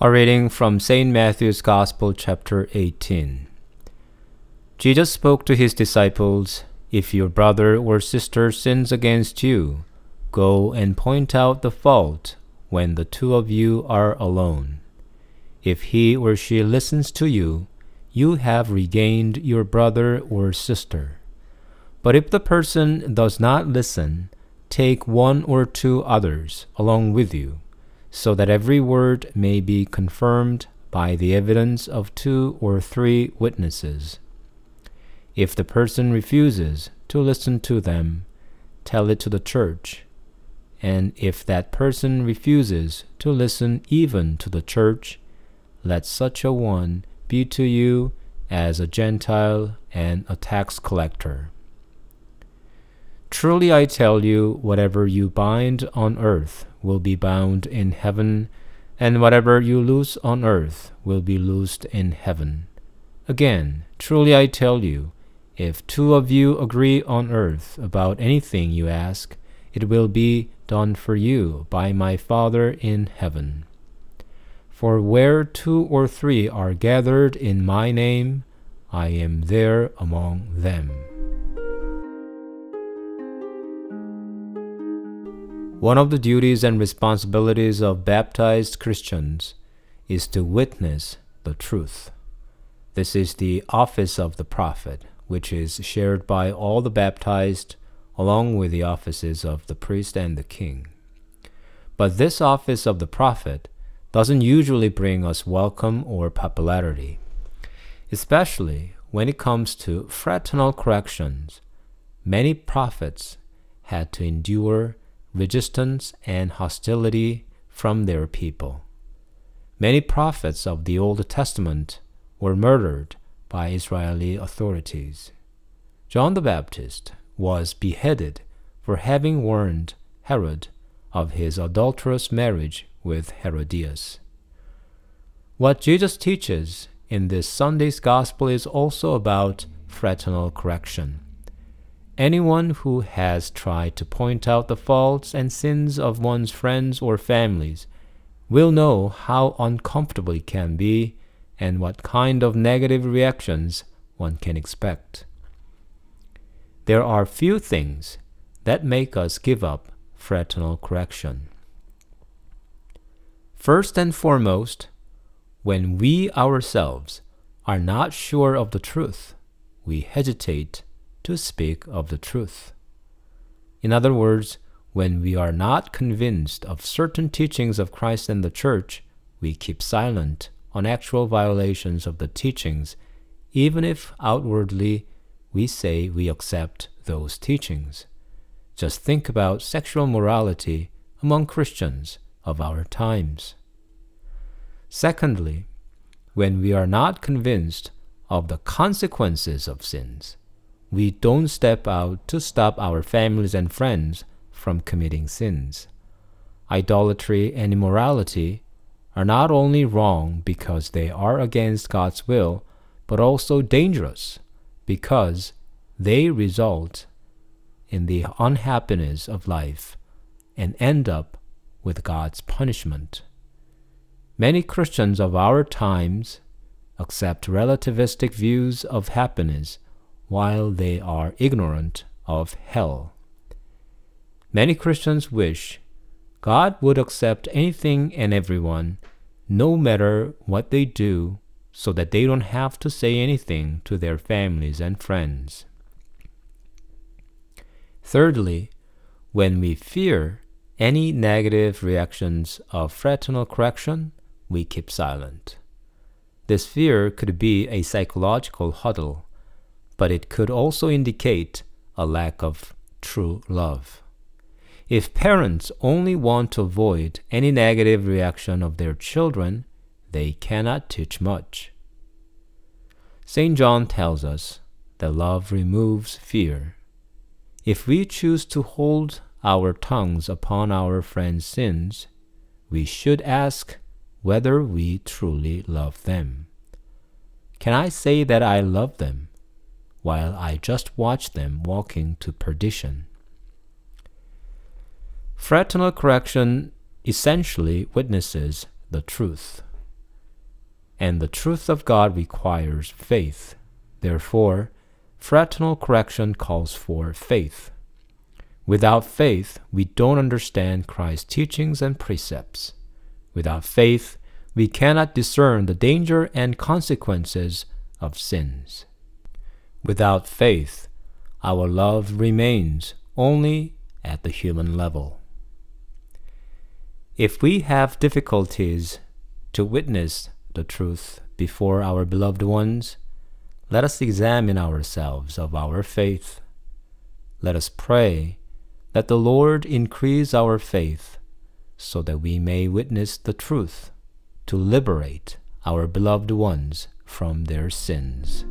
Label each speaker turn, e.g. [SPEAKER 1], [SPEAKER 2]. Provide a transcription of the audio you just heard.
[SPEAKER 1] A reading from St. Matthew's Gospel, chapter 18. Jesus spoke to his disciples If your brother or sister sins against you, go and point out the fault when the two of you are alone. If he or she listens to you, you have regained your brother or sister. But if the person does not listen, take one or two others along with you so that every word may be confirmed by the evidence of two or three witnesses. If the person refuses to listen to them, tell it to the church. And if that person refuses to listen even to the church, let such a one be to you as a Gentile and a tax collector. Truly I tell you, whatever you bind on earth will be bound in heaven, and whatever you loose on earth will be loosed in heaven. Again, truly I tell you, if two of you agree on earth about anything you ask, it will be done for you by my Father in heaven. For where two or three are gathered in my name, I am there among them. One of the duties and responsibilities of baptized Christians is to witness the truth. This is the office of the prophet, which is shared by all the baptized, along with the offices of the priest and the king. But this office of the prophet doesn't usually bring us welcome or popularity, especially when it comes to fraternal corrections. Many prophets had to endure resistance and hostility from their people. Many prophets of the Old Testament were murdered by Israeli authorities. John the Baptist was beheaded for having warned Herod of his adulterous marriage with Herodias. What Jesus teaches in this Sunday's Gospel is also about fraternal correction. Anyone who has tried to point out the faults and sins of one's friends or families will know how uncomfortable it can be and what kind of negative reactions one can expect. There are few things that make us give up fraternal correction. First and foremost, when we ourselves are not sure of the truth, we hesitate to speak of the truth. In other words, when we are not convinced of certain teachings of Christ and the Church, we keep silent on actual violations of the teachings, even if outwardly we say we accept those teachings. Just think about sexual morality among Christians of our times. Secondly, when we are not convinced of the consequences of sins, we don't step out to stop our families and friends from committing sins. Idolatry and immorality are not only wrong because they are against God's will, but also dangerous because they result in the unhappiness of life and end up with God's punishment. Many Christians of our times accept relativistic views of happiness while they are ignorant of hell. Many Christians wish God would accept anything and everyone, no matter what they do, so that they don't have to say anything to their families and friends. Thirdly, when we fear any negative reactions of fraternal correction, we keep silent. This fear could be a psychological huddle but it could also indicate a lack of true love. If parents only want to avoid any negative reaction of their children, they cannot teach much. St. John tells us that love removes fear. If we choose to hold our tongues upon our friends' sins, we should ask whether we truly love them. Can I say that I love them while I just watch them walking to perdition. Fraternal correction essentially witnesses the truth. and the truth of God requires faith. Therefore, fraternal correction calls for faith. Without faith, we don't understand Christ's teachings and precepts. Without faith, we cannot discern the danger and consequences of sins. Without faith, our love remains only at the human level. If we have difficulties to witness the truth before our beloved ones, let us examine ourselves of our faith. Let us pray that the Lord increase our faith so that we may witness the truth to liberate our beloved ones from their sins.